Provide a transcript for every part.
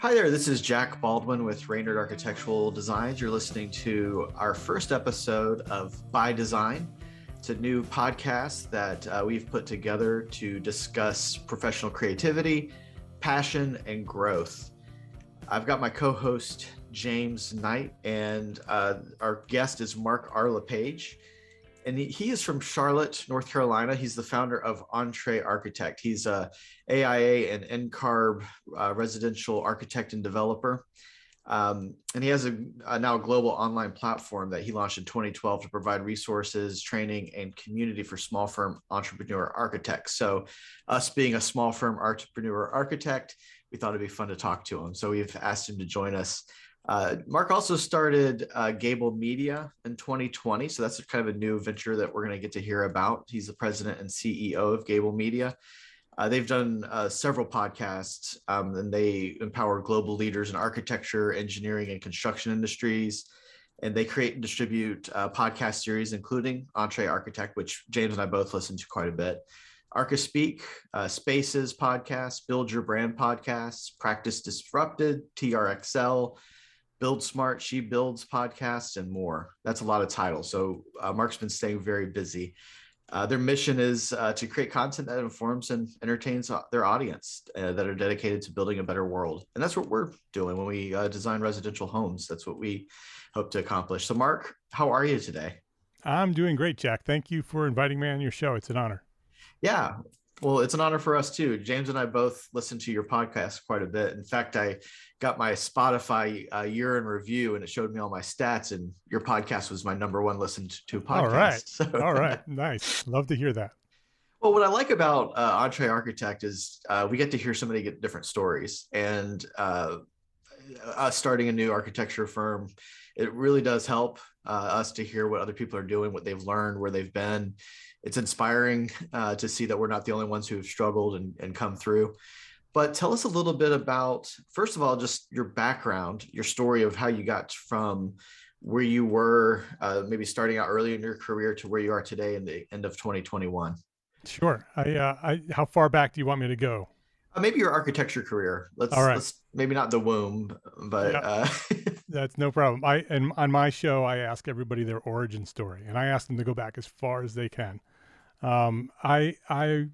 Hi there, this is Jack Baldwin with Reynard Architectural Designs. You're listening to our first episode of By Design. It's a new podcast that uh, we've put together to discuss professional creativity, passion, and growth. I've got my co host, James Knight, and uh, our guest is Mark R. LePage and he, he, is from Charlotte, North Carolina. He's the founder of Entre Architect. He's a AIA and NCARB uh, residential architect and developer. Um, and he has a, a, now global online platform that he launched in 2012 to provide resources, training, and community for small firm entrepreneur architects. So, us being a small firm entrepreneur architect, we thought it'd be fun to talk to him. So, we've asked him to join us uh, Mark also started uh, Gābl Media in 2020. So that's kind of a new venture that we're going to get to hear about. He's the president and CEO of Gābl Media. Uh, they've done uh, several podcasts um, and they empower global leaders in architecture, engineering, and construction industries. And they create and distribute uh, podcast series, including Entre Architect, which James and I both listen to quite a bit. Archispeak, uh, Spaces podcast, Build Your Brand podcasts, Practice Disrupted, TRXL, Build Smart, She Builds podcast, and more. That's a lot of titles. So uh, Mark's been staying very busy. Uh, their mission is uh, to create content that informs and entertains uh, their audience uh, that are dedicated to building a better world. And that's what we're doing when we uh, design residential homes. That's what we hope to accomplish. So, Mark, how are you today? I'm doing great, Jack. Thank you for inviting me on your show. It's an honor. Yeah, well, it's an honor for us too. James and I both listen to your podcast quite a bit. In fact, I got my Spotify uh, year in review and it showed me all my stats, and your podcast was my number one listened to podcast. All right. So, all right. Nice. Love to hear that. Well, what I like about uh, Entre Architect is uh, we get to hear so many different stories. And uh, us starting a new architecture firm, it really does help uh, us to hear what other people are doing, what they've learned, where they've been it's inspiring uh, to see that we're not the only ones who have struggled and, and come through. But tell us a little bit about, first of all, just your background, your story of how you got from where you were, uh, maybe starting out early in your career to where you are today in the end of 2021. Sure. I, uh, I, how far back do you want me to go? Uh, maybe your architecture career. Let's, All right. let's maybe not the womb, but yeah. uh... that's no problem. I and on my show, I ask everybody their origin story, and I ask them to go back as far as they can. Um, I I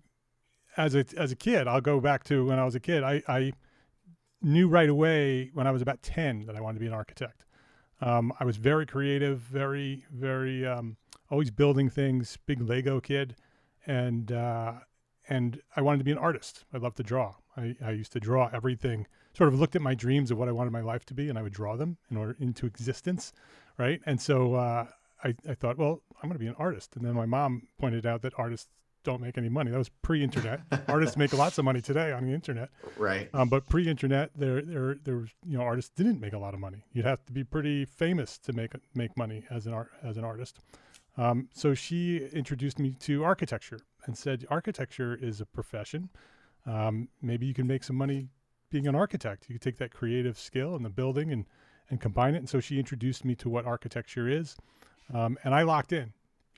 as a as a kid, I'll go back to when I was a kid. I I knew right away when I was about ten that I wanted to be an architect. Um, I was very creative, very very um, always building things. Big Lego kid, and uh, and I wanted to be an artist. I love to draw. I, I used to draw everything. Sort of looked at my dreams of what I wanted my life to be, and I would draw them in order into existence, right? And so uh, I, I thought, well, I'm going to be an artist. And then my mom pointed out that artists don't make any money. That was pre-internet. artists make lots of money today on the internet, right? Um, but pre-internet, there, there, there was, you know, artists didn't make a lot of money. You'd have to be pretty famous to make make money as an art as an artist. Um, so she introduced me to architecture and said, architecture is a profession. Um, maybe you can make some money being an architect. You could take that creative skill and the building and and combine it. And so she introduced me to what architecture is. Um, and I locked in,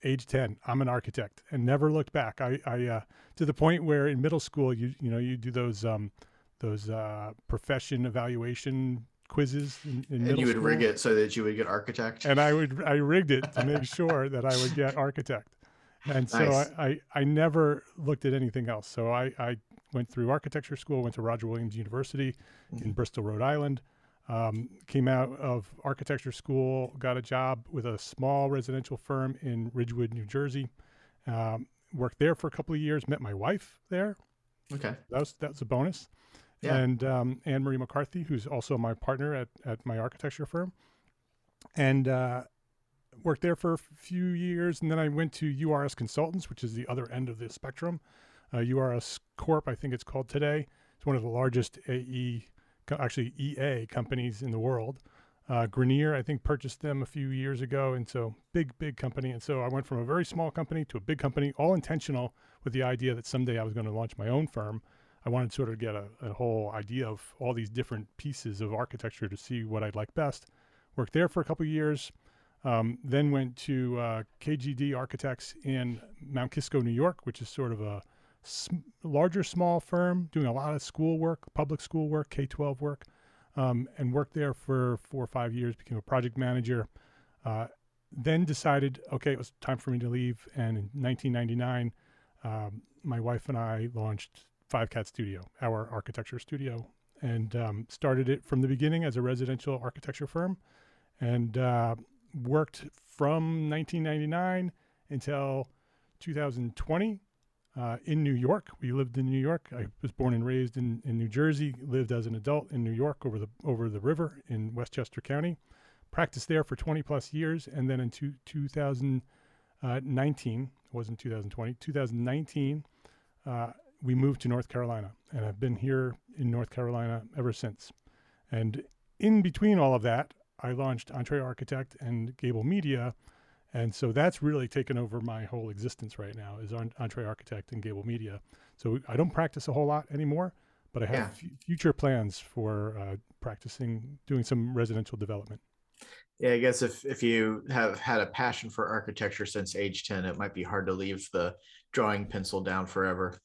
age 10. I'm an architect and never looked back. I, I uh, to the point where in middle school, you you know, you do those um, those uh, profession evaluation quizzes in, in and you would school. rig it so that you would get architect and i would i rigged it to make sure that i would get architect and so nice. I, I, I never looked at anything else so i i went through architecture school went to roger williams university mm-hmm. in bristol rhode island um, came out of architecture school, got a job with a small residential firm in Ridgewood, New Jersey. Um, worked there for a couple of years. Met my wife there. Okay, that was that's a bonus. Yeah. And um, Anne Marie McCarthy, who's also my partner at at my architecture firm, and uh, worked there for a few years. And then I went to URS Consultants, which is the other end of the spectrum. Uh, URS Corp, I think it's called today. It's one of the largest AE actually EA companies in the world. Uh, Grenier, I think, purchased them a few years ago, and so big, big company. And so I went from a very small company to a big company, all intentional with the idea that someday I was going to launch my own firm. I wanted to sort of get a, a whole idea of all these different pieces of architecture to see what I'd like best. Worked there for a couple years, um, then went to uh, KGD Architects in Mount Kisco, New York, which is sort of a larger small firm doing a lot of school work, public school work, K 12 work. um, and worked there for four or five years. Became a project manager. Uh, then decided, okay, it was time for me to leave. And in 1999, um, my wife and I launched Five Cat Studio, our architecture studio, and um, started it from the beginning as a residential architecture firm, and uh, worked from 1999 until 2020 uh, in New York. We lived in New York. I was born and raised in, in New Jersey. Lived as an adult in New York over the over the river in Westchester County. Practiced there for 20 plus years, and then in two, 2019 it wasn't 2020 2019 uh, we moved to North Carolina, and I've been here in North Carolina ever since. And in between all of that, I launched Entre Architect and Gābl Media, and so that's really taken over my whole existence right now is Entre Architect and Gābl Media. So I don't practice a whole lot anymore, but I have yeah. f- future plans for uh, practicing doing some residential development. Yeah, I guess if if you have had a passion for architecture since age 10, it might be hard to leave the drawing pencil down forever.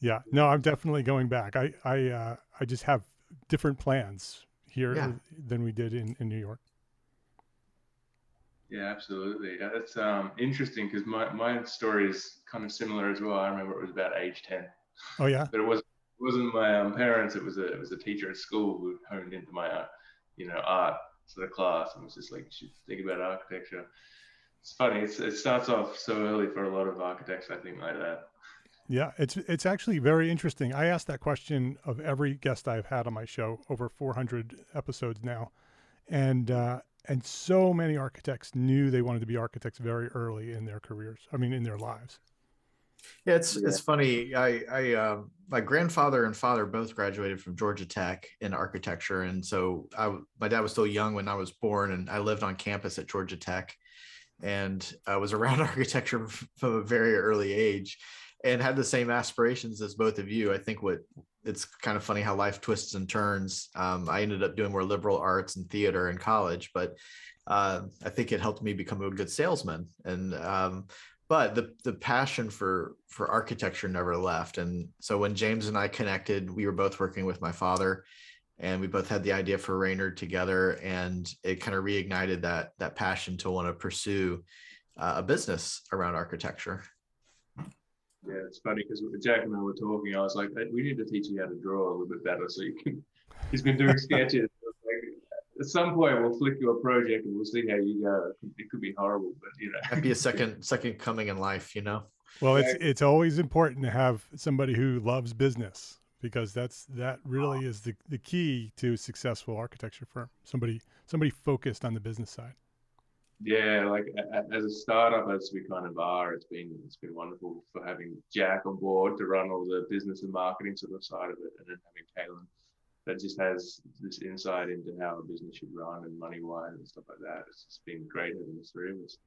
Yeah, no, I'm definitely going back. I I uh, I just have different plans here yeah. than we did in, in New York. Yeah, absolutely. That's um, interesting because my, my story is kind of similar as well. I remember it was about age 10. Oh, yeah. but it, was, it wasn't my um, parents. It was a, it was a teacher at school who honed into my, uh, you know, art sort of class and was just like, you should think about architecture. It's funny. It's, it starts off so early for a lot of architects, I think, like that. Yeah, it's it's actually very interesting. I asked that question of every guest I've had on my show over 400 episodes now, and uh, and so many architects knew they wanted to be architects very early in their careers. I mean, in their lives. Yeah, it's yeah. it's funny. I I uh, my grandfather and father both graduated from Georgia Tech in architecture, and so I my dad was still young when I was born, and I lived on campus at Georgia Tech, and I was around architecture from a very early age and had the same aspirations as both of you. I think what it's kind of funny how life twists and turns. Um, I ended up doing more liberal arts and theater in college, but uh, I think it helped me become a good salesman. And um, but the the passion for for architecture never left. And so when James and I connected, we were both working with my father, and we both had the idea for Reynard together, and it kind of reignited that that passion to want to pursue uh, a business around architecture. Yeah, it's funny because Jack and I were talking. I was like, we need to teach you how to draw a little bit better so you can. He's been doing sketches. at some point, we'll flick you a project and we'll see how you go. It could, it could be horrible, but you know, that'd be a second second coming in life, you know. Well, it's it's always important to have somebody who loves business because that's that really is the, the key to a successful architecture firm. Somebody somebody focused on the business side yeah, like as a startup, as we kind of are, it's been it's been wonderful for having Jack on board to run all the business and marketing sort of side of it, and then having Kaylin that just has this insight into how a business should run and money wise and stuff like that. It's just been great having of us.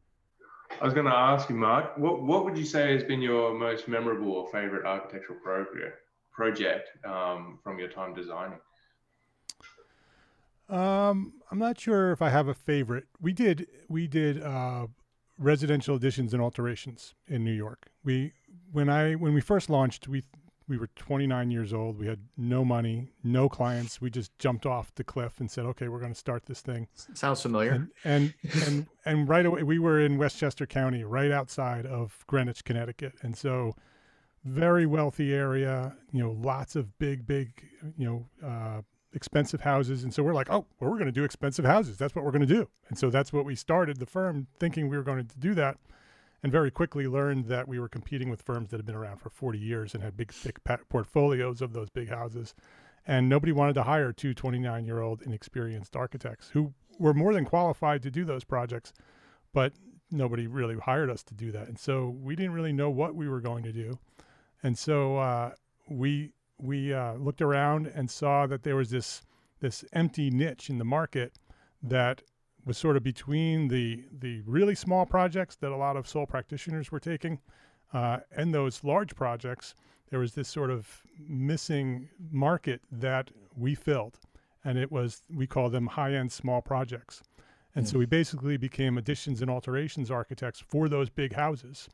I was going to ask you, Mark, what what would you say has been your most memorable or favorite architectural project project um, from your time designing? Um, I'm not sure if I have a favorite. We did we did uh, residential additions and alterations in New York. We when I when we first launched, we we were 29 years old. We had no money, no clients. We just jumped off the cliff and said, "Okay, we're going to start this thing." Sounds familiar. And and and, and right away, we were in Westchester County, right outside of Greenwich, Connecticut, and so very wealthy area. You know, lots of big, big, you know, uh, expensive houses. And so we're like, oh, well, we're going to do expensive houses. That's what we're going to do. And so that's what we started the firm thinking we were going to do that. And very quickly learned that we were competing with firms that had been around for 40 years and had big, thick portfolios of those big houses. And nobody wanted to hire two 29 year old inexperienced architects who were more than qualified to do those projects, but nobody really hired us to do that. And so we didn't really know what we were going to do. And so uh, we we uh, looked around and saw that there was this this empty niche in the market that was sort of between the the really small projects that a lot of sole practitioners were taking uh, and those large projects. There was this sort of missing market that we filled, and it was we call them high end small projects. And mm. so we basically became additions and alterations architects for those big houses.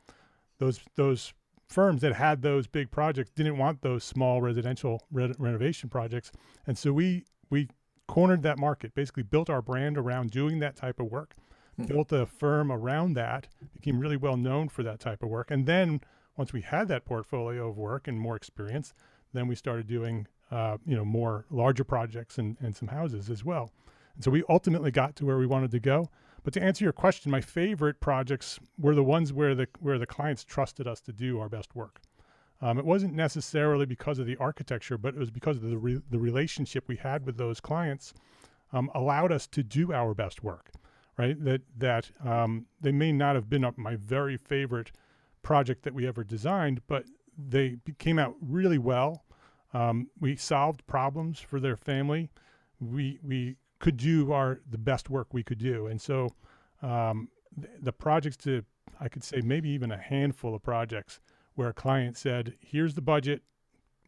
Those those firms that had those big projects didn't want those small residential re- renovation projects, and so we we cornered that market, basically built our brand around doing that type of work, hmm. built a firm around that, became really well known for that type of work. And then once we had that portfolio of work and more experience, then we started doing, uh, you know, more larger projects and, and some houses as well. And so we ultimately got to where we wanted to go. But to answer your question, my favorite projects were the ones where the where the clients trusted us to do our best work. Um, it wasn't necessarily because of the architecture, but it was because of the re- the relationship we had with those clients um, allowed us to do our best work. Right? That that um, they may not have been my very favorite project that we ever designed, but they came out really well. Um, we solved problems for their family. We we could do our the best work we could do. And so um, th- the projects to I could say maybe even a handful of projects where a client said, "Here's the budget,"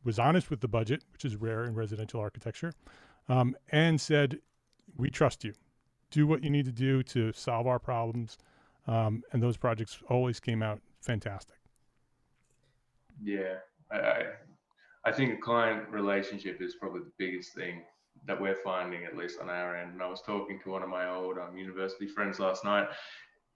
was honest with the budget, which is rare in residential architecture, um, and said, "We trust you. Do what you need to do to solve our problems." Um, and those projects always came out fantastic. Yeah, I, I think a client relationship is probably the biggest thing that we're finding, at least on our end. And I was talking to one of my old um, university friends last night.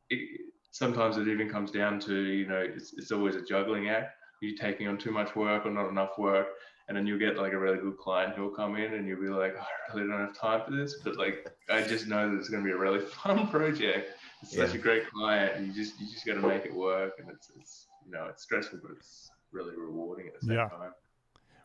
It, sometimes it even comes down to, you know, it's, it's always a juggling act. You're taking on too much work or not enough work. And then you'll get like a really good client who'll come in and you'll be like, oh, I really don't have time for this. But like, I just know that it's going to be a really fun project. It's yeah. such a great client. You just, you just got to make it work. And it's, it's, you know, it's stressful, but it's really rewarding at the same yeah. time.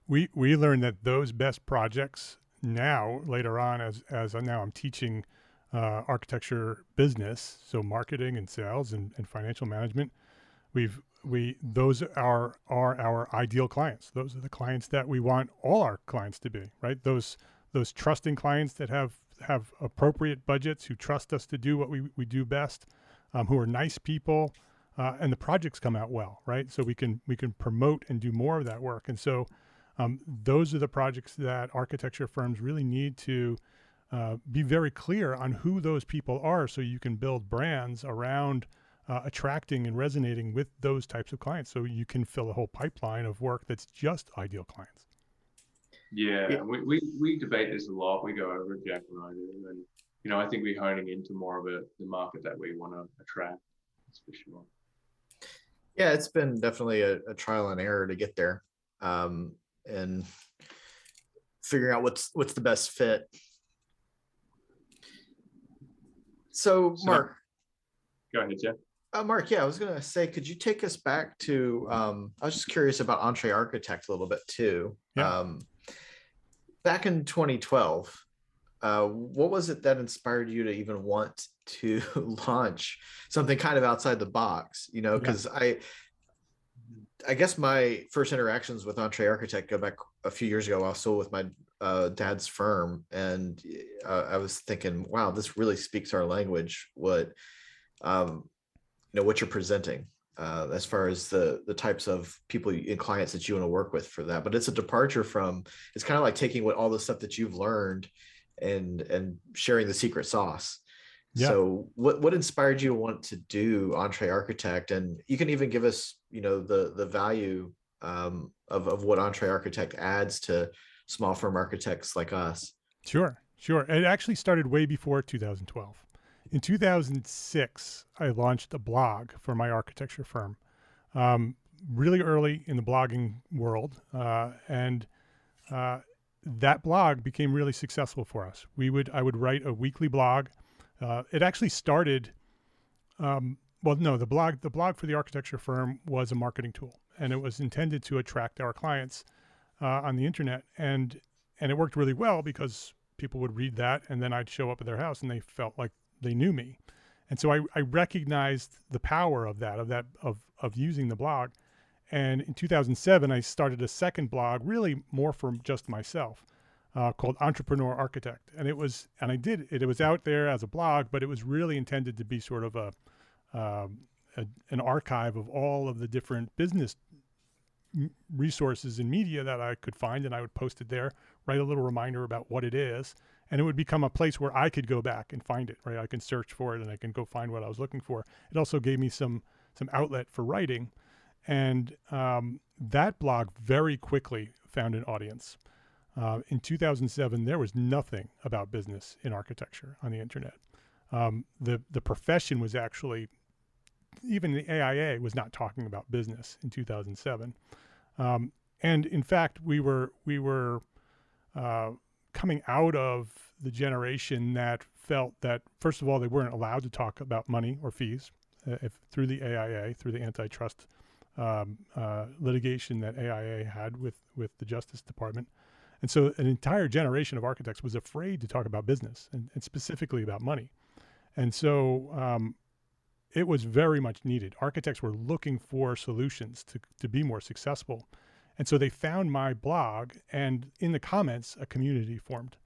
We, we learned that those best projects now later on as as now I'm teaching uh, architecture business, so marketing and sales and, and financial management. We've we those are are our ideal clients. Those are the clients that we want all our clients to be, right? Those those trusting clients that have have appropriate budgets, who trust us to do what we, we do best, um, who are nice people, uh, and the projects come out well, right? So we can we can promote and do more of that work. And so um, those are the projects that architecture firms really need to uh, be very clear on who those people are so you can build brands around uh, attracting and resonating with those types of clients so you can fill a whole pipeline of work that's just ideal clients. Yeah, yeah. We, we, we debate this a lot. We go over it, Jack and I do. And, you know, I think we're honing into more of a, the market that we want to attract. That's for sure. Yeah, it's been definitely a, a trial and error to get there. Um, and figuring out what's what's the best fit. So, Mark. Go ahead, Jeff. Uh, Mark, yeah, I was gonna say, could you take us back to? Um, I was just curious about Entre Architect a little bit too. Yeah. Um, back in 2012, uh, what was it that inspired you to even want to launch something kind of outside the box? You know, because yeah. I I guess my first interactions with Entre Architect go back a few years ago. Still with my uh, dad's firm, and uh, I was thinking, "Wow, this really speaks our language." What, um, you know, what you're presenting uh, as far as the the types of people and clients that you want to work with for that. But it's a departure from. It's kind of like taking what all the stuff that you've learned and and sharing the secret sauce yeah. So what what inspired you to want to do Entre Architect? And you can even give us, you know, the the value um, of, of what Entre Architect adds to small firm architects like us. Sure, sure. It actually started way before 2012. In 2006, I launched a blog for my architecture firm. Um, really early in the blogging world, uh, and uh, that blog became really successful for us. We would I would write a weekly blog uh, it actually started. Um, well, no, the blog the blog for the architecture firm was a marketing tool, and it was intended to attract our clients uh, on the internet, and and it worked really well because people would read that, and then I'd show up at their house, and they felt like they knew me, and so I, I recognized the power of that of that of of using the blog, and in 2007 I started a second blog, really more for just myself, uh, called Entrepreneur Architect, and it was and I did it. It was out there as a blog, but it was really intended to be sort of a, um, a an archive of all of the different business resources and media that I could find, and I would post it there. Write a little reminder about what it is, and it would become a place where I could go back and find it. Right, I can search for it, and I can go find what I was looking for. It also gave me some some outlet for writing, and um, that blog very quickly found an audience. Uh, in 2007, there was nothing about business in architecture on the internet. Um, the the profession was actually even the AIA was not talking about business in 2007. Um, and in fact, we were we were uh, coming out of the generation that felt that first of all they weren't allowed to talk about money or fees uh, if through the AIA through the antitrust um, uh, litigation that AIA had with with the Justice Department. And so an entire generation of architects was afraid to talk about business and, and specifically about money. And so um, it was very much needed. Architects were looking for solutions to, to be more successful. And so they found my blog, and in the comments, a community formed.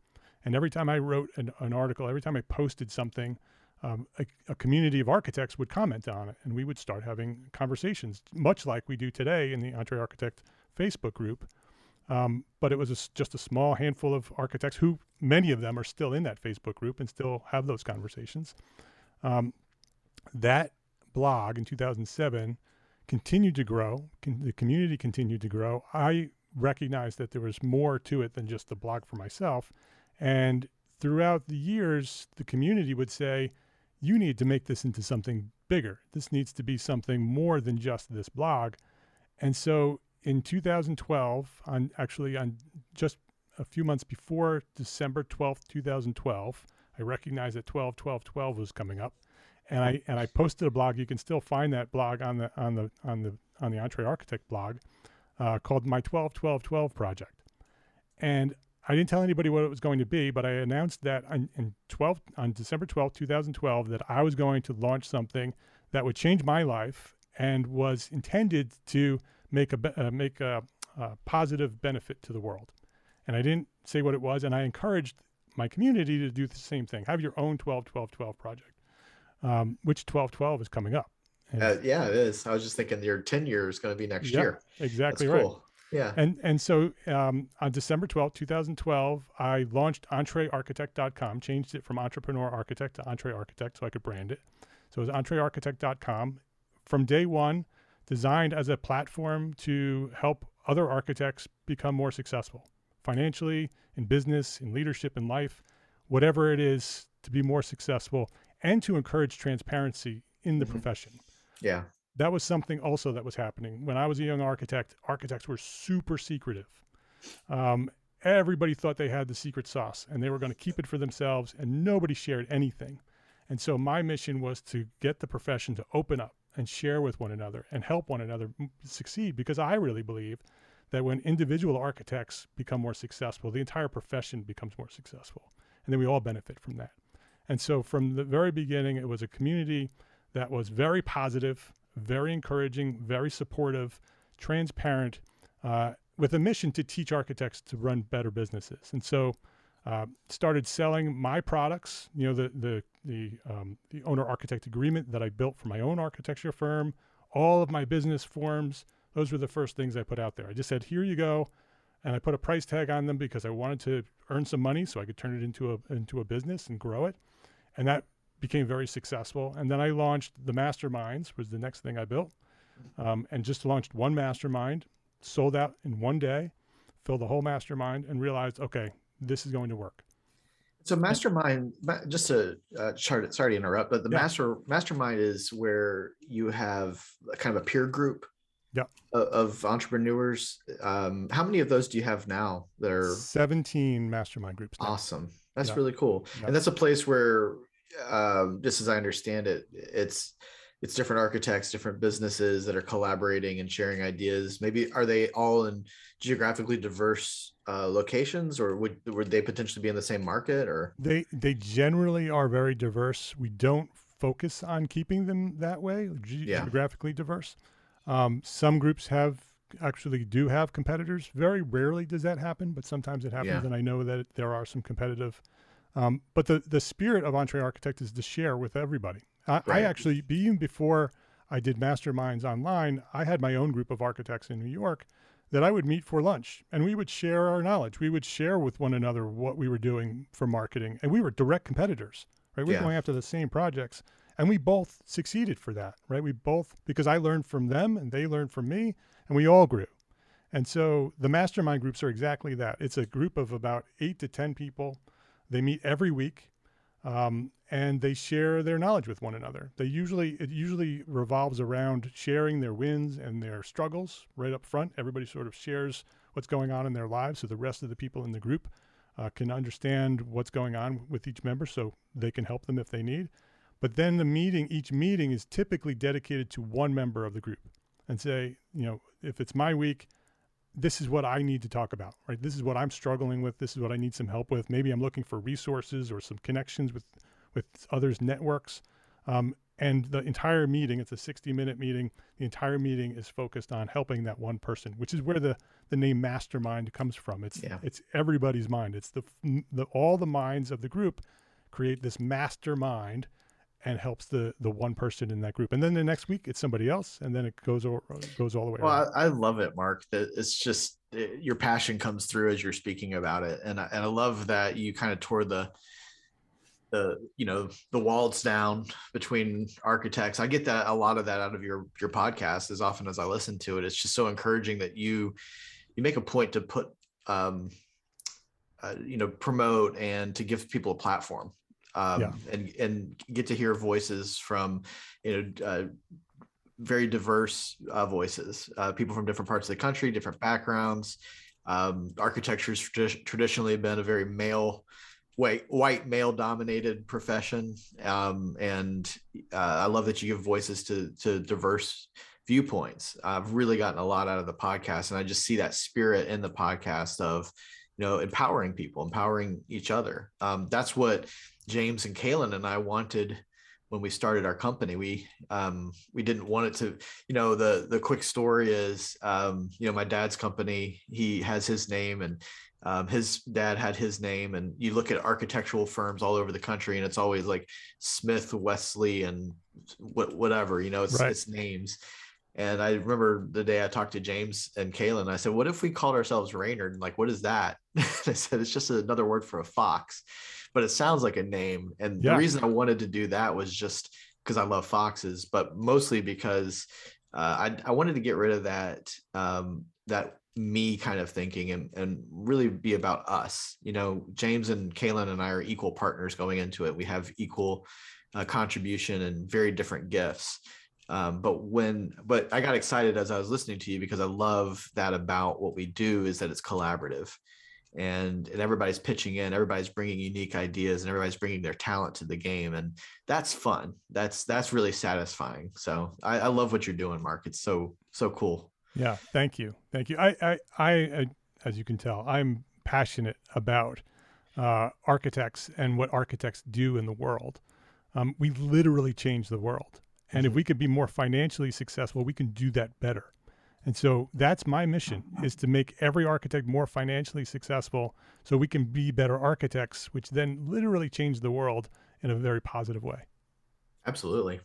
And every time I wrote an, an article, every time I posted something, um, a, a, community of architects would comment on it, and we would start having conversations, much like we do today in the Entre Architect Facebook group. Um, but it was a, just a small handful of architects who, many of them, are still in that Facebook group and still have those conversations. Um, that blog in 2007 continued to grow. Con- the community continued to grow. I recognized that there was more to it than just the blog for myself. And throughout the years, the community would say, you need to make this into something bigger. This needs to be something more than just this blog. And so in 2012, on actually on just a few months before December 12th, 2012, I recognized that 12 12 12 was coming up and I and I posted a blog. You can still find that blog on the on the on the on the EntreArchitect blog uh, called my 12 12 12 project. And I didn't tell anybody what it was going to be, but I announced that on, in 12 on December 12, 2012, that I was going to launch something that would change my life and was intended to make a uh, make a, a positive benefit to the world. And I didn't say what it was, and I encouraged my community to do the same thing. Have your own 12 12 12 project um, which 1212 is coming up. Uh, yeah, it is. I was just thinking your 10 year is going to be next year. Exactly That's right. Cool. Yeah. And and so um, on December 12th, 2012, I launched EntreArchitect.com, changed it from Entrepreneur Architect to EntreArchitect so I could brand it. So it was EntreArchitect.com. From day one, designed as a platform to help other architects become more successful financially, in business, in leadership, in life, whatever it is to be more successful and to encourage transparency in the mm-hmm. profession. Yeah. That was something also that was happening. When I was a young architect, architects were super secretive. Um, everybody thought they had the secret sauce and they were going to keep it for themselves, and nobody shared anything. And so my mission was to get the profession to open up and share with one another and help one another succeed because I really believe that when individual architects become more successful, the entire profession becomes more successful. And then we all benefit from that. And so from the very beginning, it was a community that was very positive, very encouraging, very supportive, transparent, uh, with a mission to teach architects to run better businesses. And so uh, started selling my products, you know, the, the, the, um, the owner architect agreement that I built for my own architecture firm, all of my business forms. Those were the first things I put out there. I just said, here you go. And I put a price tag on them because I wanted to earn some money so I could turn it into a, into a business and grow it and that became very successful. And then I launched the masterminds was the next thing I built, um, and just launched one mastermind, sold out in one day, filled the whole mastermind, and realized, okay, this is going to work. So mastermind, just to uh, sorry, sorry to interrupt, but the yeah. master mastermind is where you have kind of a peer group yep. of, of entrepreneurs. Um, how many of those do you have now? That are 17 mastermind groups. Now. Awesome. That's really cool. And that's a place where um, just as I understand it, it's it's different architects, different businesses that are collaborating and sharing ideas. Maybe are they all in geographically diverse uh, locations, or would would they potentially be in the same market? Or they they generally are very diverse. We don't focus on keeping them that way, ge- yeah. geographically diverse. Um, some groups have actually do have competitors. Very rarely does that happen, but sometimes it happens, yeah. and I know that there are some competitive um, but the, the spirit of EntreArchitect is to share with everybody. I, right. I actually, even before I did masterminds online, I had my own group of architects in New York that I would meet for lunch and we would share our knowledge. We would share with one another what we were doing for marketing. And we were direct competitors, right? We yeah. going after the same projects. And we both succeeded for that, right? We both, because I learned from them and they learned from me and we all grew. And so the mastermind groups are exactly that. It's a group of about eight to 10 people. They meet every week um, and they share their knowledge with one another. They usually, it usually revolves around sharing their wins and their struggles right up front. Everybody sort of shares what's going on in their lives so the rest of the people in the group uh, can understand what's going on with each member so they can help them if they need. But then the meeting, each meeting is typically dedicated to one member of the group and say, you know, if it's my week, this is what I need to talk about, right? This is what I'm struggling with. This is what I need some help with. Maybe I'm looking for resources or some connections with, with others' networks. Um, and the entire meeting, it's a 60 minute meeting. The entire meeting is focused on helping that one person, which is where the, the name mastermind comes from. It's, yeah. it's everybody's mind. It's the, the, all the minds of the group create this mastermind and helps the the one person in that group. And then the next week it's somebody else, and then it goes goes all the way. Well, I, I, love it, Mark. That it's just it, your passion comes through as you're speaking about it, and I, and I love that you kind of tore the the you know the walls down between architects. I get that a lot of that out of your your podcast as often as I listen to it. It's just so encouraging that you you make a point to put um, uh, you know promote and to give people a platform um, yeah. and and get to hear voices from you know uh, very diverse uh, voices, uh, people from different parts of the country, different backgrounds. Um, architecture's trad- traditionally been a very male, white, white male dominated profession, um, and uh, I love that you give voices to to diverse viewpoints. I've really gotten a lot out of the podcast, and I just see that spirit in the podcast of you know empowering people, empowering each other. Um, that's what James and Kaylin and I wanted when we started our company. We um, we didn't want it to, you know, the the quick story is, um, you know, my dad's company. He has his name, and um, his dad had his name. And you look at architectural firms all over the country, and it's always like Smith, Wesley, and what whatever, you know, it's, right. it's names. And I remember the day I talked to James and Kaylin, I said, "What if we called ourselves Reynard? Like, what is that?" I said, "It's just another word for a fox." but it sounds like a name. And yeah. the reason I wanted to do that was just because I love foxes, but mostly because uh, I, I wanted to get rid of that um, that me kind of thinking and, and really be about us. You know, James and Kaylin and I are equal partners going into it. We have equal uh, contribution and very different gifts. Um, but when but I got excited as I was listening to you because I love that about what we do is that it's collaborative. And and everybody's pitching in everybody's bringing unique ideas and everybody's bringing their talent to the game and that's fun. That's that's really satisfying. So i, I love what you're doing mark. It's so so cool. Yeah thank you. Thank you. I i, I as you can tell i'm passionate about uh, architects and what architects do in the world. Um, we literally change the world and mm-hmm. if we could be more financially successful we can do that better and so that's my mission is to make every architect more financially successful so we can be better architects, which then literally change the world in a very positive way. Absolutely.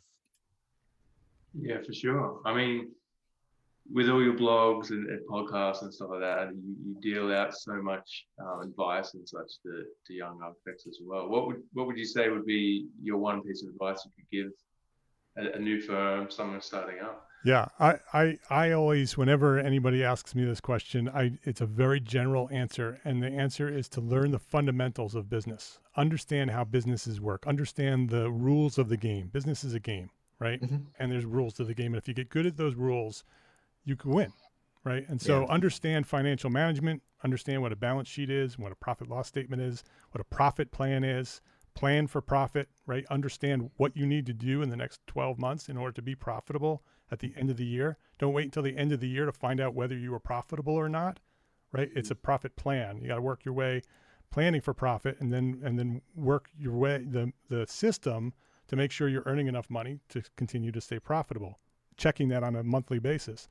Yeah, for sure. I mean, with all your blogs and, and podcasts and stuff like that, you, you deal out so much um, advice and such to, to young architects as well. What would what would you say would be your one piece of advice you could give a, a new firm, someone starting up? Yeah, I, I, I always, whenever anybody asks me this question, I, it's a very general answer. And the answer is to learn the fundamentals of business, understand how businesses work, understand the rules of the game. Business is a game, right? Mm-hmm. And there's rules to the game. And if you get good at those rules, you can win, right? And so yeah. understand financial management, understand what a balance sheet is, what a profit loss statement is, what a profit plan is, plan for profit, right? Understand what you need to do in the next 12 months in order to be profitable at the end of the year. Don't wait until the end of the year to find out whether you were profitable or not, right? It's a profit plan. You got to work your way planning for profit and then and then work your way the the system to make sure you're earning enough money to continue to stay profitable. Checking that on a monthly basis.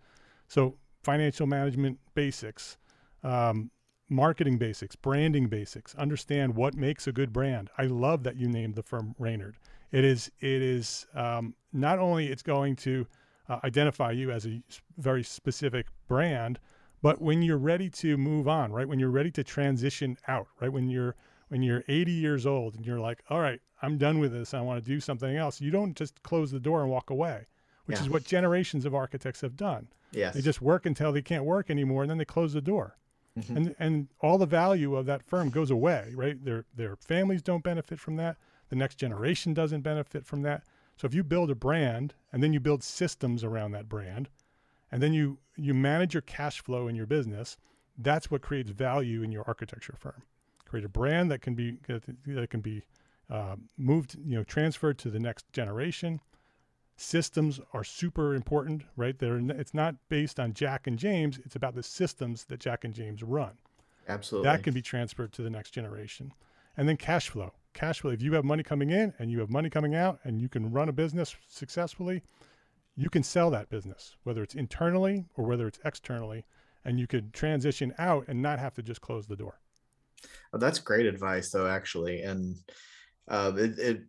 So financial management basics, um, marketing basics, branding basics. Understand what makes a good brand. I love that you named the firm Reynard. It is it is um, not only it's going to uh, identify you as a very specific brand. But when you're ready to move on, right? When you're ready to transition out, right? When you're when you're 80 years old and you're like, all right, I'm done with this. I want to do something else. You don't just close the door and walk away. which yeah. is what generations of architects have done. Yes. They just work until they can't work anymore and then they close the door. Mm-hmm. And and all the value of that firm goes away, right? Their their families don't benefit from that. The next generation doesn't benefit from that. So if you build a brand and then you build systems around that brand, and then you you manage your cash flow in your business, that's what creates value in your architecture firm. Create a brand that can be that can be uh, moved, you know, transferred to the next generation systems are super important, right? They're, it's not based on Jack and James. It's about the systems that Jack and James run. Absolutely. That can be transferred to the next generation. And then cash flow. Cash flow. If you have money coming in and you have money coming out and you can run a business successfully, you can sell that business, whether it's internally or whether it's externally, and you could transition out and not have to just close the door. Well, that's great advice, though, actually. And uh, it, it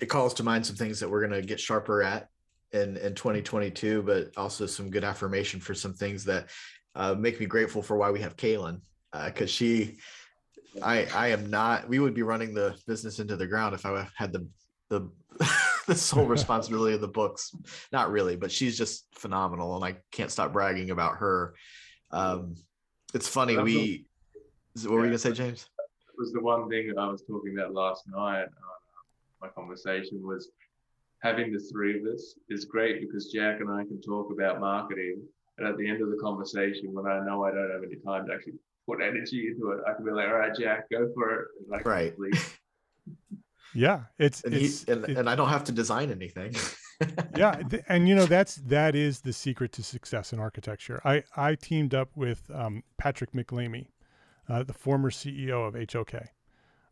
it calls to mind some things that we're going to get sharper at in in 2022, but also some good affirmation for some things that uh, make me grateful for why we have Kaylin because uh, she, I I am not. We would be running the business into the ground if I had the the the sole responsibility of the books. Not really, but she's just phenomenal, and I can't stop bragging about her. Um, it's funny. We what yeah, were you gonna say, James? Was the one thing I was talking about last night my conversation was having the three of us is great because Jack and I can talk about marketing. And at the end of the conversation, when I know I don't have any time to actually put energy into it, I can be like, all right, Jack, go for it. And right. yeah. It's, and, it's, he, and, and I don't have to design anything. yeah. And you know, that's, that is the secret to success in architecture. I, I teamed up with um, Patrick MacLeamy, uh, the former CEO of HOK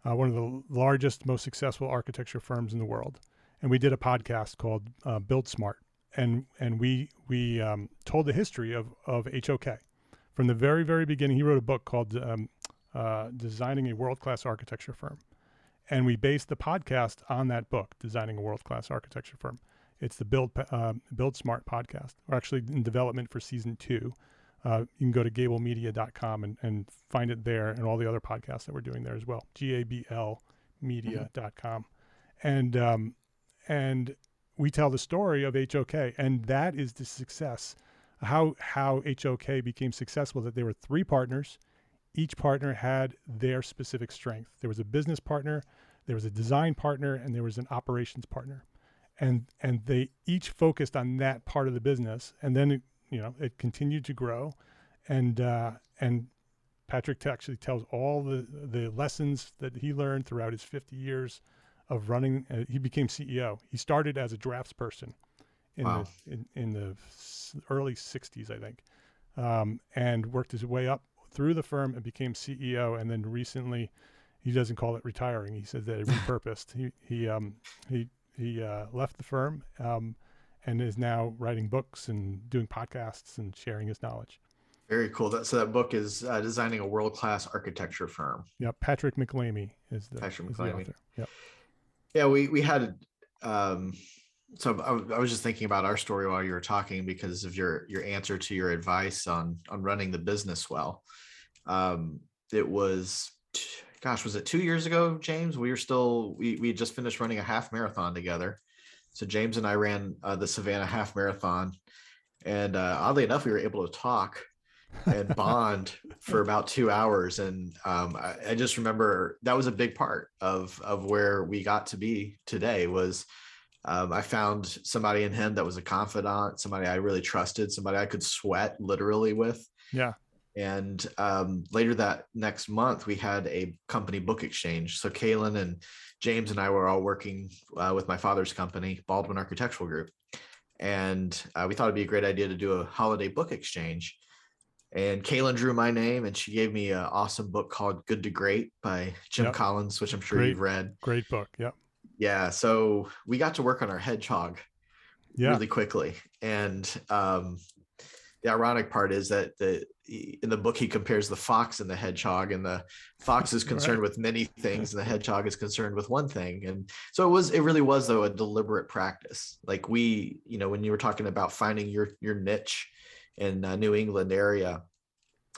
uh, one of the largest, most successful architecture firms in the world, and we did a podcast called uh, Build Smart, and and we we um, told the history of of HOK from the very very beginning. He wrote a book called um, uh, Designing a World Class Architecture Firm, and we based the podcast on that book, Designing a World Class Architecture Firm. It's the Build uh, Build Smart podcast. We're actually in development for season two uh, you can go to gablmedia.com and, and find it there and all the other podcasts that we're doing there as well. G A B L media.com. And, um, and we tell the story of HOK, and that is the success. How, how HOK became successful that there were three partners. Each partner had their specific strength. There was a business partner, there was a design partner, and there was an operations partner. And, and they each focused on that part of the business. And then you know, it continued to grow, and uh, and Patrick actually tells all the the lessons that he learned throughout his 50 years of running. Uh, he became CEO. He started as a draftsperson in wow. the in, in, the early 60s, I think, um, and worked his way up through the firm and became CEO. And then recently, he doesn't call it retiring. He says that he repurposed. he he um, he he uh, left the firm. Um, and is now writing books and doing podcasts and sharing his knowledge. Very cool. That, so that book is uh, designing a world class architecture firm. Yeah, Patrick MacLeamy is the Patrick MacLeamy. author. Yep. Yeah, we we had. Um, so I, was just thinking about our story while you were talking because of your your answer to your advice on on running the business well. Um, it was, gosh, was it two years ago, James? We were still we we just finished running a half marathon together so James and I ran uh, the Savannah Half Marathon, and uh, oddly enough, we were able to talk and bond for about two hours. And um, I, I, just remember that was a big part of of where we got to be today. Was um, I found somebody in him that was a confidant, somebody I really trusted, somebody I could sweat literally with. Yeah. And um, later that next month, we had a company book exchange. So Kaylin and James and I were all working uh, with my father's company, Baldwin Architectural Group. And uh, we thought it'd be a great idea to do a holiday book exchange. And Kaylin drew my name and she gave me an awesome book called Good to Great by Jim yep. Collins, which I'm sure great, you've read. Great book. Yep. Yeah. So we got to work on our hedgehog yeah. really quickly. And um, the ironic part is that the in the book he compares the fox and the hedgehog and the fox is concerned right. with many things and the hedgehog is concerned with one thing and so it was it really was though a deliberate practice like we you know when you were talking about finding your your niche in a new england area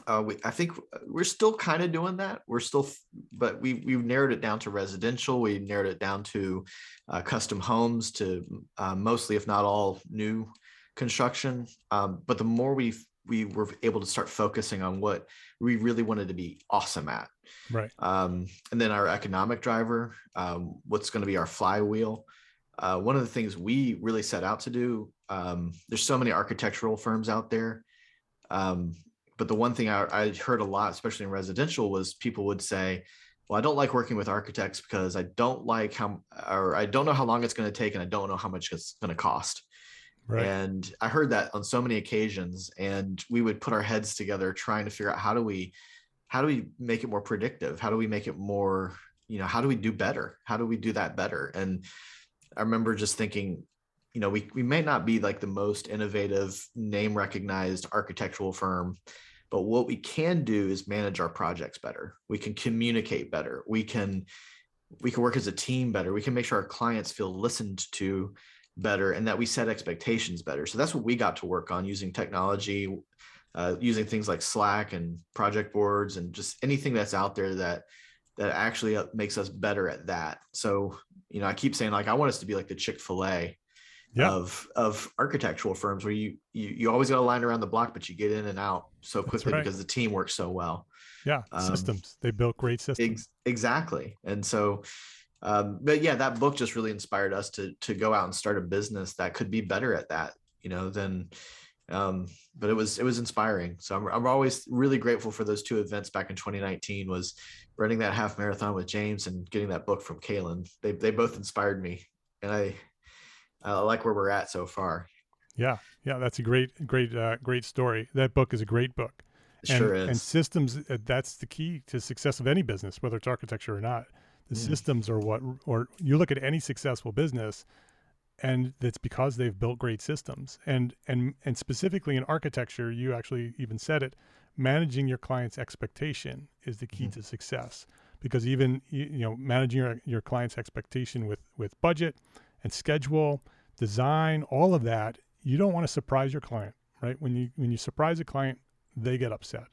uh, we, I think we're still kind of doing that. We're still, but we we've narrowed it down to residential. We narrowed it down to uh, custom homes, to uh, mostly, if not all, new construction. Um, but the more we we were able to start focusing on what we really wanted to be awesome at. Right. Um, and then our economic driver, um, what's going to be our flywheel. Uh, one of the things we really set out to do, um, there's so many architectural firms out there. Um, but the one thing I, I heard a lot, especially in residential, was people would say, well, I don't like working with architects because I don't like how, or I don't know how long it's going to take and I don't know how much it's going to cost. Right. And I heard that on so many occasions, and we would put our heads together trying to figure out how do we, how do we make it more predictive? How do we make it more, you know, how do we do better? How do we do that better? And I remember just thinking, you know, we we may not be like the most innovative, name recognized architectural firm, but what we can do is manage our projects better. We can communicate better. We can we can work as a team better. We can make sure our clients feel listened to better and that we set expectations better. So that's what we got to work on using technology, uh, using things like Slack and project boards and just anything that's out there that that actually uh, makes us better at that. So, you know, I keep saying like I want us to be like the Chick-fil-A yeah. of of architectural firms where you you, you always got a line around the block, but you get in and out so quickly right. because the team works so well. Yeah, um, systems. They built great systems. Ex- exactly. And so um, but yeah, that book just really inspired us to to go out and start a business that could be better at that, you know, than um, but it was it was inspiring. So I'm I'm always really grateful for those two events back in 2019 was running that half marathon with James and getting that book from Kalen. They they both inspired me, and I I like where we're at so far. Yeah, yeah, that's a great great uh, great story. That book is a great book. It and, sure is. And systems uh, that's the key to success of any business, whether it's architecture or not the mm. systems are what, or you look at any successful business, and it's because they've built great systems. And and and specifically in architecture, you actually even said it. Managing your client's expectation is the key mm. to success because even you know managing your, your client's expectation with with budget and schedule design all of that you don't want to surprise your client right when you when you surprise a client they get upset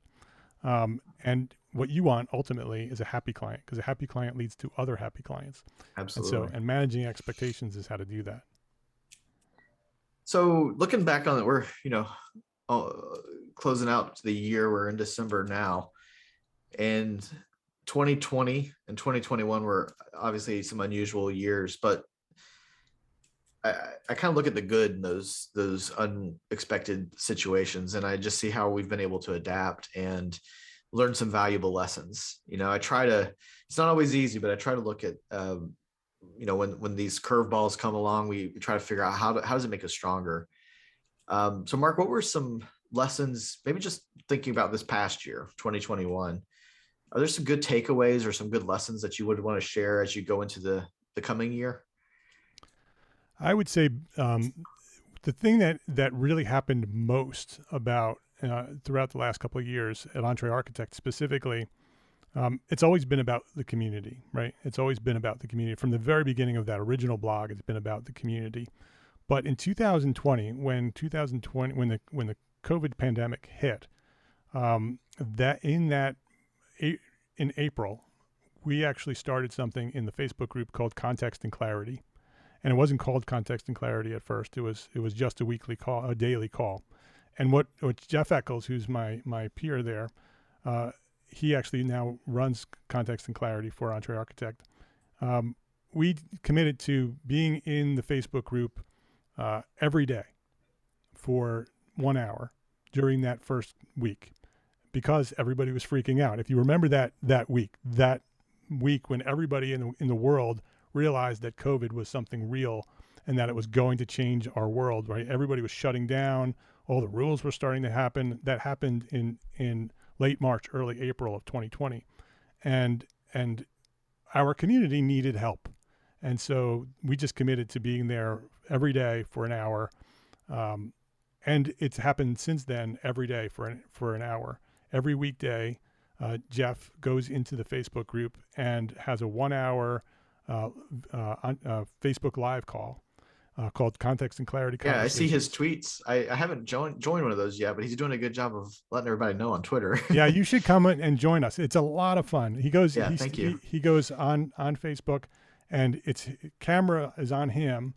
um, and what you want ultimately is a happy client because a happy client leads to other happy clients. Absolutely. And so, and managing expectations is how to do that. So, looking back on it, we're you know uh, closing out the year. We're in December now, and 2020 and 2021 were obviously some unusual years, but I, I kind of look at the good in those those unexpected situations, and I just see how we've been able to adapt and learn some valuable lessons. You know, I try to. It's not always easy, but I try to look at. Um, you know, when when these curveballs come along, we, we try to figure out how to, how does it make us stronger. Um, so, Mark, what were some lessons? Maybe just thinking about this past year, 2021. Are there some good takeaways or some good lessons that you would want to share as you go into the the coming year? I would say um, the thing that that really happened most about uh, throughout the last couple of years at Entre Architect specifically, um, it's always been about the community, right? It's always been about the community from the very beginning of that original blog. It's been about the community. But in 2020, when 2020 when the when the COVID pandemic hit, um, that in that in April, we actually started something in the Facebook group called Context and Clarity and it wasn't called context and clarity at first. It was it was just a weekly call, a daily call. And what, what Jeff Echols, who's my my peer there, uh, he actually now runs context and clarity for Entre Architect. Um, we committed to being in the Facebook group uh, every day for one hour during that first week because everybody was freaking out. If you remember that that week, that week when everybody in the, in the world realized that COVID was something real and that it was going to change our world, right? Everybody was shutting down. All the rules were starting to happen. That happened in, in late March, early April of 2020. And, and our community needed help. And so we just committed to being there every day for an hour. Um, and it's happened since then every day for an, for an hour. Every weekday, uh, Jeff goes into the Facebook group and has a one hour Uh, uh, uh, Facebook Live call uh, called Context and Clarity. Yeah, I see his tweets. I, I haven't joined joined one of those yet, but he's doing a good job of letting everybody know on Twitter. yeah, you should come and join us. It's a lot of fun. He goes. Yeah, thank you. He, he goes on on Facebook, and it's camera is on him,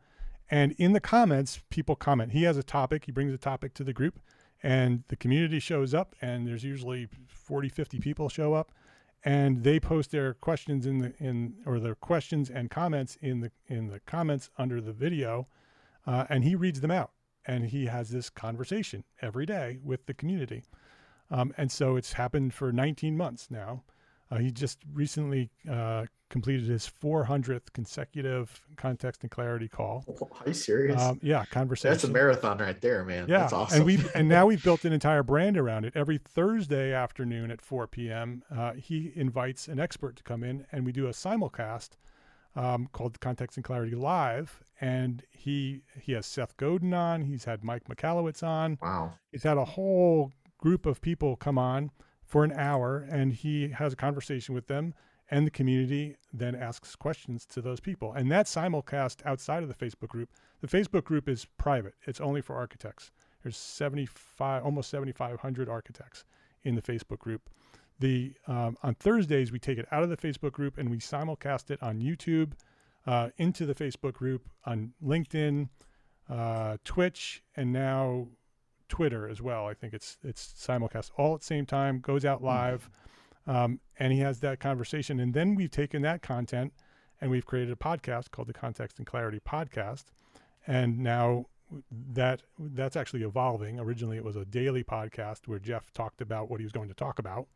And in the comments, people comment. He has a topic, he brings a topic to the group, and the community shows up, and there's usually 40, 50 people show up, and they post their questions in the in or their questions and comments in the in the comments under the video, uh, and he reads them out, and he has this conversation every day with the community, um, and so it's happened for 19 months now. Uh, he just recently uh, completed his 400th consecutive context and clarity call. Are you serious? Um, yeah, conversation. That's a marathon right there, man. Yeah, that's awesome. And we and now we've built an entire brand around it. Every Thursday afternoon at 4 p.m., uh, he invites an expert to come in, and we do a simulcast um, called Context and Clarity Live. And he he has Seth Godin on. He's had Mike Michalowicz on. Wow. He's had a whole group of people come on for an hour, and he has a conversation with them and the community then asks questions to those people. And that simulcast outside of the Facebook group. The Facebook group is private. It's only for architects. There's 75, almost 7,500 architects in the Facebook group. The um, on Thursdays we take it out of the Facebook group and we simulcast it on YouTube, uh, into the Facebook group, on LinkedIn, uh, Twitch, and now Twitter as well. I think it's it's simulcast all at the same time. Goes out hmm. live. Um, and he has that conversation. And then we've taken that content and we've created a podcast called the Context and Clarity Podcast. And now that that's actually evolving. Originally, it was a daily podcast where Jeff talked about what he was going to talk about.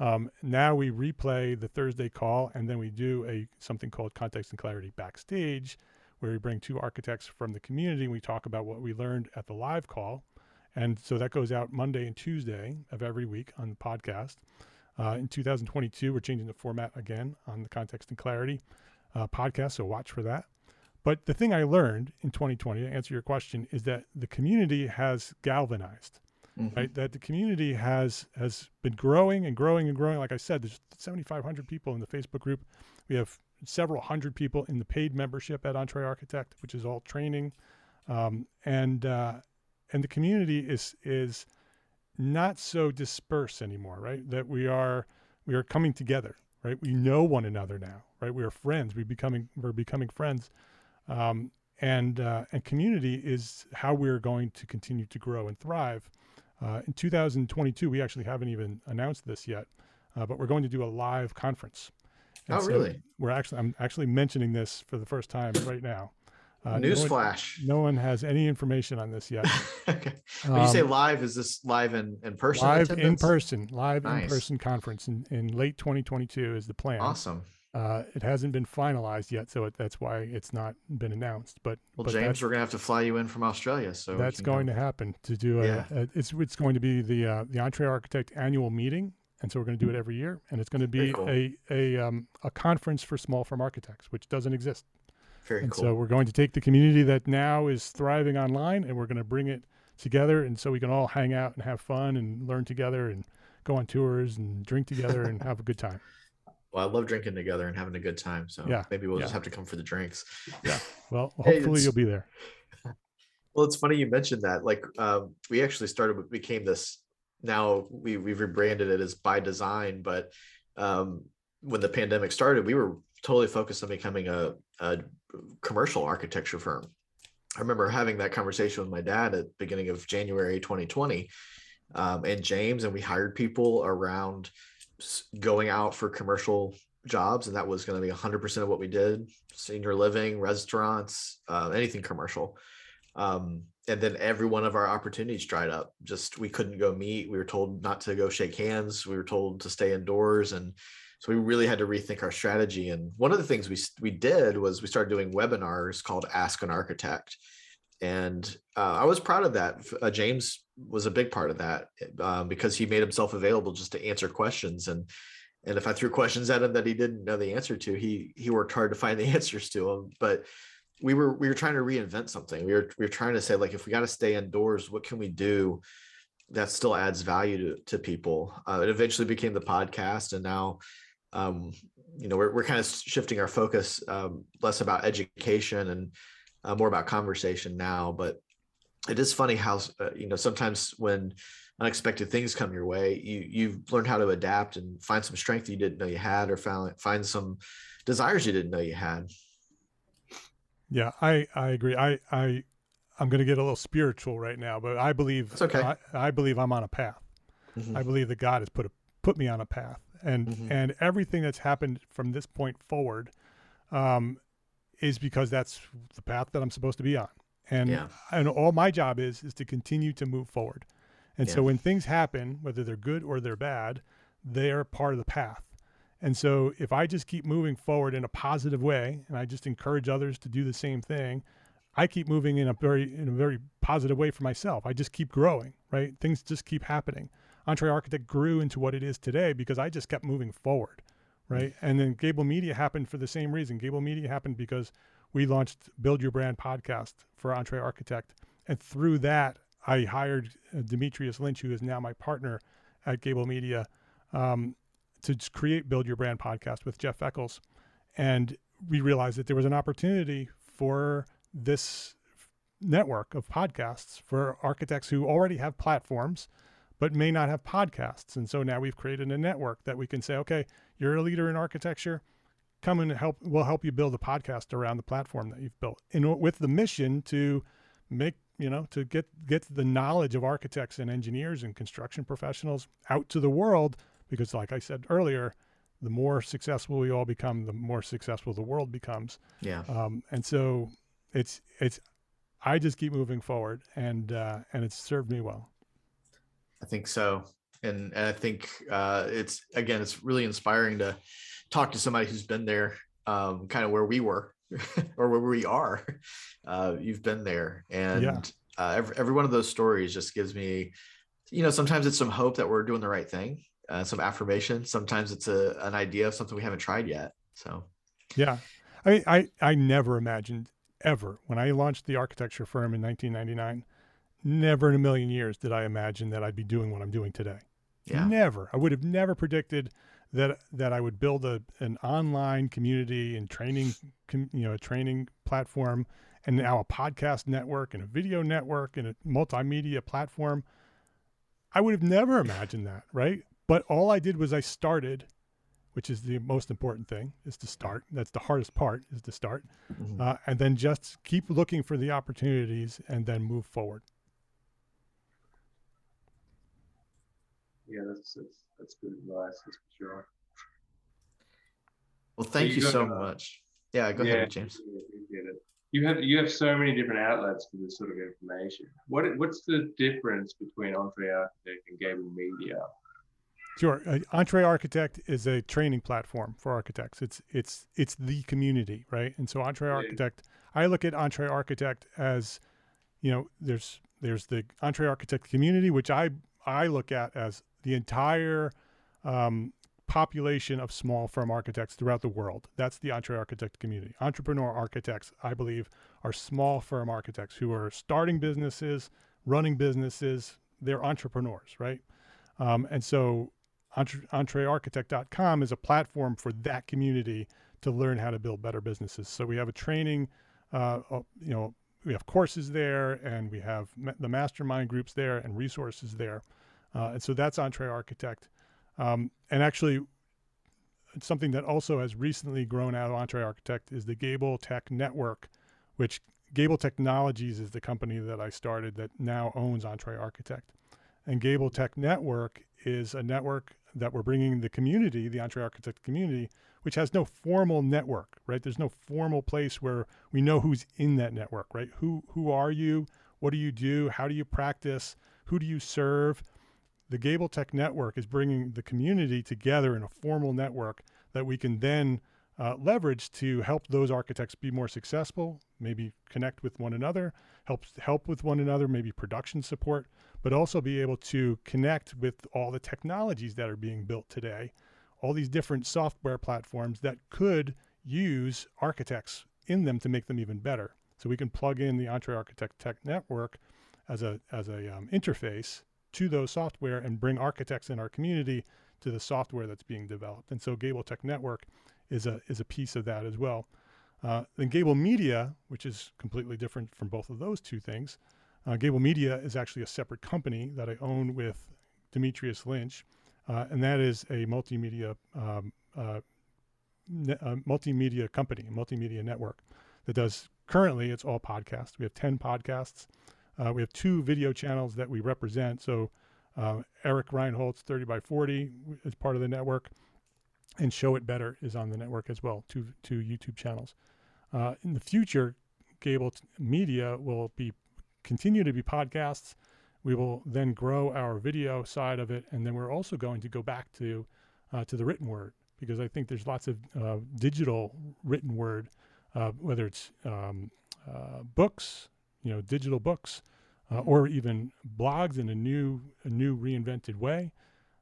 Um, now we replay the Thursday call, and then we do a something called Context and Clarity Backstage, where we bring two architects from the community and we talk about what we learned at the live call. And so that goes out Monday and Tuesday of every week on the podcast. Uh, in 2022, we're changing the format again on the Context and Clarity uh, podcast, so watch for that. But the thing I learned in 2020, to answer your question, is that the community has galvanized, mm-hmm. right? That the community has has been growing and growing and growing. Like I said, there's 7,500 people in the Facebook group. We have several hundred people in the paid membership at Entre Architect, which is all training, um, and uh, and the community is is not so dispersed anymore, right? That we are we are coming together, right? We know one another now, right? We are friends. We becoming we're becoming friends, um, and uh, and community is how we're going to continue to grow and thrive. Uh, in 2022, we actually haven't even announced this yet, uh, but we're going to do a live conference. And oh, so really? We're actually I'm actually mentioning this for the first time right now. Uh, Newsflash. No, no, one has any information on this yet. okay. When um, you say um, live, is this live in, in person? Live attendance? in person, live nice. in person conference in, in late 2022 is the plan. Awesome. Uh, it hasn't been finalized yet, so it, that's why it's not been announced. But well, but James, we're gonna have to fly you in from Australia, so that's going go. to happen. To do a, yeah. a, it's it's going to be the uh, the Entre Architect annual meeting, and so we're going to do it every year, and it's going to be cool. a a um, a conference for small firm architects, which doesn't exist. Very and cool. So we're going to take the community that now is thriving online and we're going to bring it together and so we can all hang out and have fun and learn together and go on tours and drink together and have a good time. Well, I love drinking together and having a good time. So yeah, maybe we'll yeah. just have to come for the drinks. Yeah. Well, hopefully hey, you'll be there. Well, it's funny you mentioned that. Like, um, we actually started, became this. Now we we've rebranded it as by design, but um, when the pandemic started, we were totally focused on becoming a, a commercial architecture firm. I remember having that conversation with my dad at the beginning of January 2020 um, and James, and we hired people around going out for commercial jobs. And that was going to be 100% of what we did senior living, restaurants, uh, anything commercial. Um, and then every one of our opportunities dried up. Just we couldn't go meet. We were told not to go shake hands. We were told to stay indoors. And so we really had to rethink our strategy. And one of the things we we did was we started doing webinars called Ask an Architect, and uh, I was proud of that. Uh, James was a big part of that um, because he made himself available just to answer questions and. And if I threw questions at him that he didn't know the answer to, he he worked hard to find the answers to them. But we were we were trying to reinvent something. We were we were trying to say like if we got to stay indoors, what can we do that still adds value to to people? Uh, it eventually became the podcast, and now um, you know, we're, we're kind of shifting our focus um, less about education and uh, more about conversation now. But it is funny how, uh, you know, sometimes when unexpected things come your way, you, you've learned how to adapt and find some strength you didn't know you had, or find, find some desires you didn't know you had. Yeah, I I agree. I I I'm going to get a little spiritual right now, but I believe okay. I, I believe I'm on a path. Mm-hmm. I believe that God has put a, put me on a path, and mm-hmm. and everything that's happened from this point forward, um, is because that's the path that I'm supposed to be on, and yeah. and all my job is is to continue to move forward, and yeah. so when things happen, whether they're good or they're bad, they are part of the path. And so if I just keep moving forward in a positive way and I just encourage others to do the same thing, I keep moving in a very in a very positive way for myself. I just keep growing, right? Things just keep happening. Entre Architect grew into what it is today because I just kept moving forward, right? And then Gābl Media happened for the same reason. Gābl Media happened because we launched Build Your Brand podcast for Entre Architect, and through that, I hired uh, Dimitrius Lynch, who is now my partner at Gābl Media, um, to create Build Your Brand podcast with Jeff Echols, and we realized that there was an opportunity for this network of podcasts for architects who already have platforms but may not have podcasts. And so now we've created a network that we can say, okay, you're a leader in architecture, come and help. We'll help you build a podcast around the platform that you've built, and with the mission to make you know to get get the knowledge of architects and engineers and construction professionals out to the world. Because, like I said earlier, the more successful we all become, the more successful the world becomes. Yeah. Um, and so it's it's I just keep moving forward, and uh, and it's served me well. I think so, and and I think uh, it's again, it's really inspiring to talk to somebody who's been there, um, kind of where we were, or where we are. Uh, you've been there, and yeah. uh, every, every one of those stories just gives me, you know, sometimes it's some hope that we're doing the right thing, uh, some affirmation. Sometimes it's a an idea of something we haven't tried yet. So, yeah, I I I never imagined ever. When I launched the architecture firm in 1999, never in a million years did I imagine that I'd be doing what I'm doing today. Yeah. Never. I would have never predicted that that I would build a an online community and training, you know, a training platform, and now a podcast network and a video network and a multimedia platform. I would have never imagined that, right? But all I did was I started which is the most important thing is to start that's the hardest part is to start mm-hmm. uh, and then just keep looking for the opportunities and then move forward yeah that's that's, that's good advice that's for sure well thank so you, you so uh, much yeah go yeah, ahead james you have you have so many different outlets for this sort of information what what's the difference between Entre Architect and Gābl Media Sure. Uh, Entre Architect is a training platform for architects. It's it's it's the community, right? And so Entre Architect, I look at Entre Architect as, you know, there's there's the Entre Architect community, which I I look at as the entire um, population of small firm architects throughout the world. That's the Entre Architect community. Entrepreneur architects, I believe, are small firm architects who are starting businesses, running businesses. They're entrepreneurs, right? Um, and so entre, entrearchitect.com is a platform for that community to learn how to build better businesses. So we have a training, uh, uh you know, we have courses there and we have the mastermind groups there and resources there. Uh, and so that's Entre Architect. Um, and actually, something that also has recently grown out of Entre Architect is the Gābl Tech Network, which Gābl Technologies is the company that I started that now owns Entre Architect. And Gābl Tech Network is a network that we're bringing the community, the Entre Architect community, which has no formal network, right? There's no formal place where we know who's in that network, right? Who who are you? What do you do? How do you practice? Who do you serve? The Gābl Tech Network is bringing the community together in a formal network that we can then uh, leverage to help those architects be more successful, maybe connect with one another, help help with one another, maybe production support, but also be able to connect with all the technologies that are being built today, all these different software platforms that could use architects in them to make them even better. So we can plug in the Entre Architect Tech Network as a as a um, interface to those software and bring architects in our community to the software that's being developed. And so Gābl Tech Network is a is a piece of that as well. Uh, then Gābl Media, which is completely different from both of those two things, uh, Gābl Media is actually a separate company that I own with Dimitrius Lynch, uh, and that is a multimedia um, uh, ne- multimedia company, a multimedia network that does currently it's all podcasts. We have 10 podcasts. Uh, we have two video channels that we represent. So uh, Eric Reinholz, 30 by 40, is part of the network, and Show It Better is on the network as well, two, two YouTube channels. Uh, in the future, Gābl Media will be continue to be podcasts. We will then grow our video side of it, and then we're also going to go back to uh, to the written word because I think there's lots of uh, digital written word, uh, whether it's um, books, you know, digital books, uh, or even blogs in a new a new reinvented way,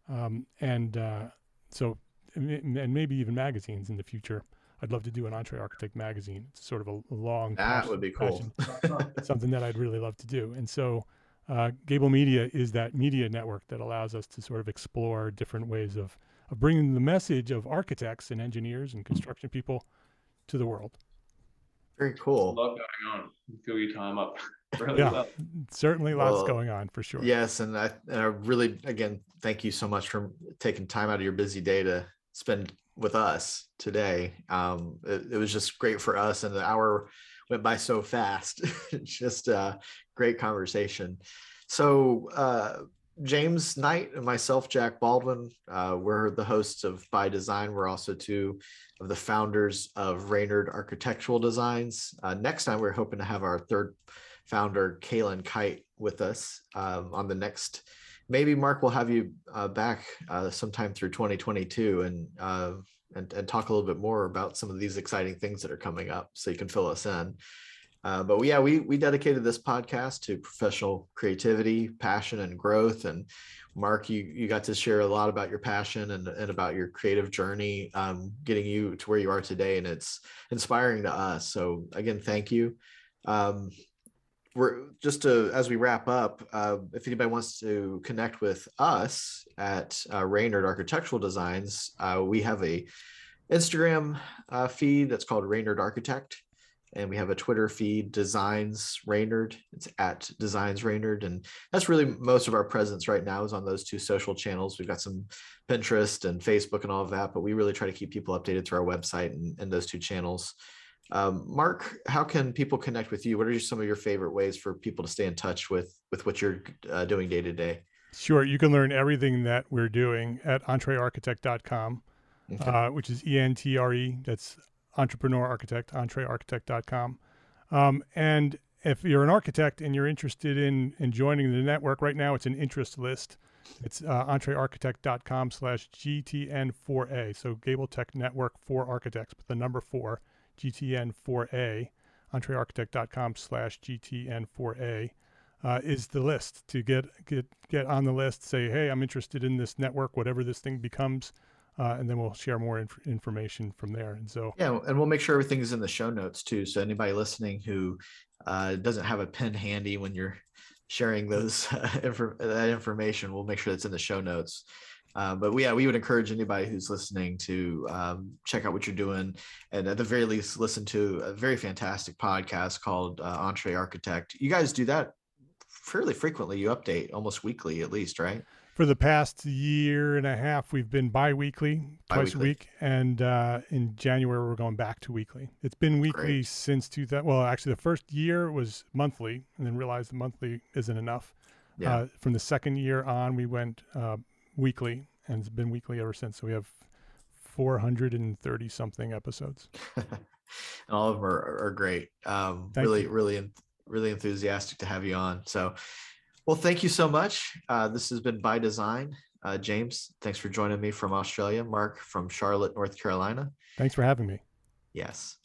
um, and uh, so and maybe even magazines in the future. I'd love to do an EntreArchitect magazine. It's sort of a, a long that would be cool. something that I'd really love to do. And so, uh, Gābl Media is that media network that allows us to sort of explore different ways of of bringing the message of architects and engineers and construction people to the world. Very cool. a lot going on. fill your time up. Really yeah, well. certainly lots Well, going on for sure. Yes, and I, and I really, again, thank you so much for taking time out of your busy day to spend with us today. Um, it, it was just great for us, and the hour went by so fast. just a great conversation. So, uh, James Knight and myself, Jack Baldwin, uh, we're the hosts of By Design. We're also two of the founders of Reynard Architectural Designs. Uh, next time, we're hoping to have our third founder, Kaylin Kite, with us um, on the next. Maybe Mark will have you uh, back uh, sometime through 2022 and, uh, and and talk a little bit more about some of these exciting things that are coming up, so you can fill us in. Uh, but yeah, we we dedicated this podcast to professional creativity, passion, and growth. And Mark, you you got to share a lot about your passion and and about your creative journey, um, getting you to where you are today, and it's inspiring to us. So again, thank you. Um, we're just to as we wrap up uh, if anybody wants to connect with us at uh, Reynard Architectural Designs, uh, we have a Instagram uh, feed that's called Reynard Architect, and we have a Twitter feed Designs Reynard. It's at Designs Reynard, and that's really most of our presence right now is on those two social channels. We've got some Pinterest and Facebook and all of that, but we really try to keep people updated through our website and, and those two channels. Um, Mark, how can people connect with you? What are some of your favorite ways for people to stay in touch with with what you're uh, doing day to day? Sure. You can learn everything that we're doing at entrearchitect.com, Okay. uh, which is E N T R E. That's entrepreneur architect, entrearchitect.com. Um, and if you're an architect and you're interested in, in joining the network, right now it's an interest list. It's uh, entrearchitect.com slash GTN4A. So Gābl Tech Network for Architects, but the number four, GTN4A, entrearchitect.com slash GTN4A. Uh, is the list to get get get on the list. Say, hey, I'm interested in this network, whatever this thing becomes, uh, and then we'll share more inf- information from there. And so, Yeah, and we'll make sure everything is in the show notes too. So anybody listening who uh, doesn't have a pen handy when you're sharing those uh, infor- that information, we'll make sure that's in the show notes. Uh, but yeah, we would encourage anybody who's listening to um, check out what you're doing, and at the very least, listen to a very fantastic podcast called uh, Entre Architect. You guys do that fairly frequently. You update almost weekly, at least, right? For the past year and a half, we've been bi-weekly, twice Bi-weekly. a week, and uh, in January we're going back to weekly. It's been weekly Great. since 2000. Well, actually, the first year was monthly, and then realized the monthly isn't enough. Yeah. Uh, from the second year on, we went uh, weekly, and it's been weekly ever since. So we have 430 something episodes. and all of them are, are great. Um, really, you. really, really enthusiastic to have you on. So, well, thank you so much. Uh, this has been by design. Uh, James, thanks for joining me from Australia. Mark from Charlotte, North Carolina. Thanks for having me. Yes.